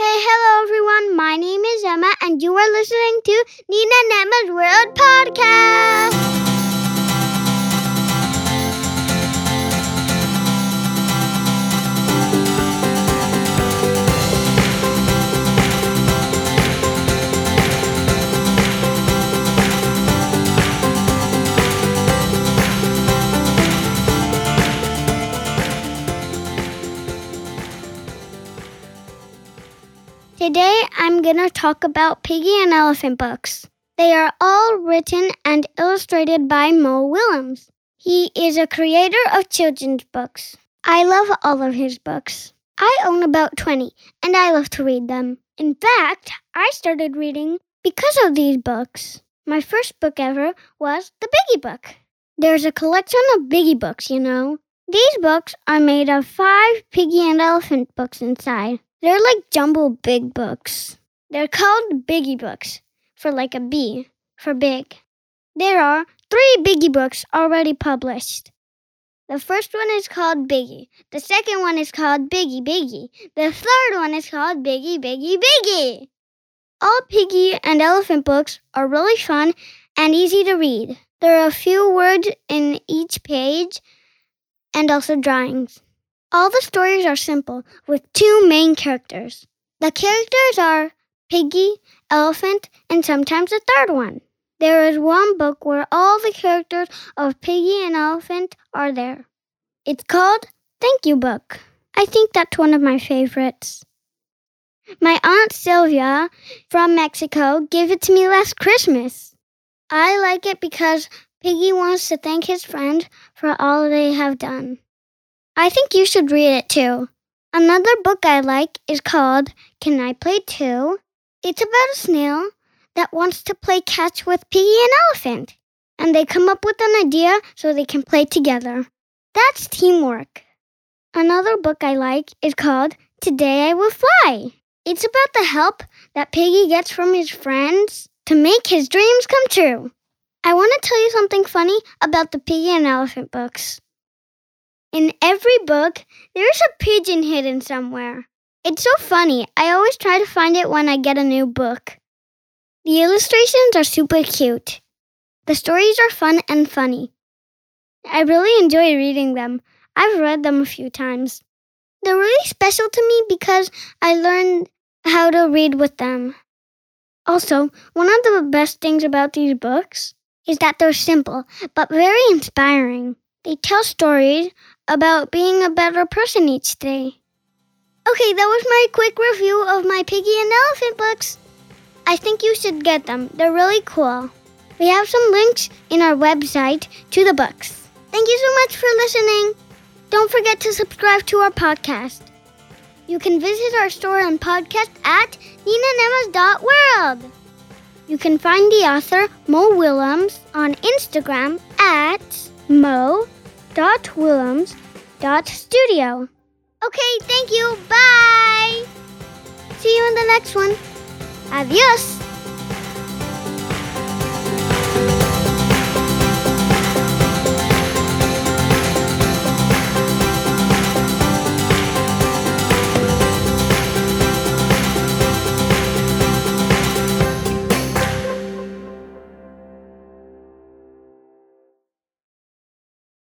Hey, hello everyone. My name is Emma, and you are listening to Nina and Emma's World Podcast. Today I'm going to talk about Piggie and Elephant books. They are all written and illustrated by Mo Willems. He is a creator of children's books. I love all of his books. I own about 20 and I love to read them. In fact, I started reading because of these books. My first book ever was the Biggie book. There's a collection of Biggie books, you know. These books are made of five Piggie and Elephant books inside. They're like jumbo big books. They're called Biggie books for like a B for big. There are three Biggie books already published. The first one is called Biggie. The second one is called Biggie Biggie. The third one is called Biggie Biggie Biggie. All Piggie and Elephant books are really fun and easy to read. There are a few words in each page and also drawings. All the stories are simple, with two main characters. The characters are Piggie, Elephant, and sometimes a third one. There is one book where all the characters of Piggie and Elephant are there. It's called Thank You Book. I think that's one of my favorites. My Aunt Sylvia from Mexico gave it to me last Christmas. I like it because Piggie wants to thank his friend for all they have done. I think you should read it too. Another book I like is called Can I Play Too? It's about a snail that wants to play catch with Piggie and Elephant, and they come up with an idea so they can play together. That's teamwork. Another book I like is called Today I Will Fly. It's about the help that Piggie gets from his friends to make his dreams come true. I want to tell you something funny about the Piggie and Elephant books. In every book, there's a pigeon hidden somewhere. It's so funny. I always try to find it when I get a new book. The illustrations are super cute. The stories are fun and funny. I really enjoy reading them. I've read them a few times. They're really special to me because I learned how to read with them. Also, one of the best things about these books is that they're simple but very inspiring. They tell stories about being a better person each day. Okay, that was my quick review of my Piggie and Elephant books. I think you should get them. They're really cool. We have some links in our website to the books. Thank you so much for listening. Don't forget to subscribe to our podcast. You can visit our store and podcast at ninanemas.world. You can find the author Mo Willems on Instagram at mo.willems.studio. Okay, thank you. Bye. See you in the next one. Adios.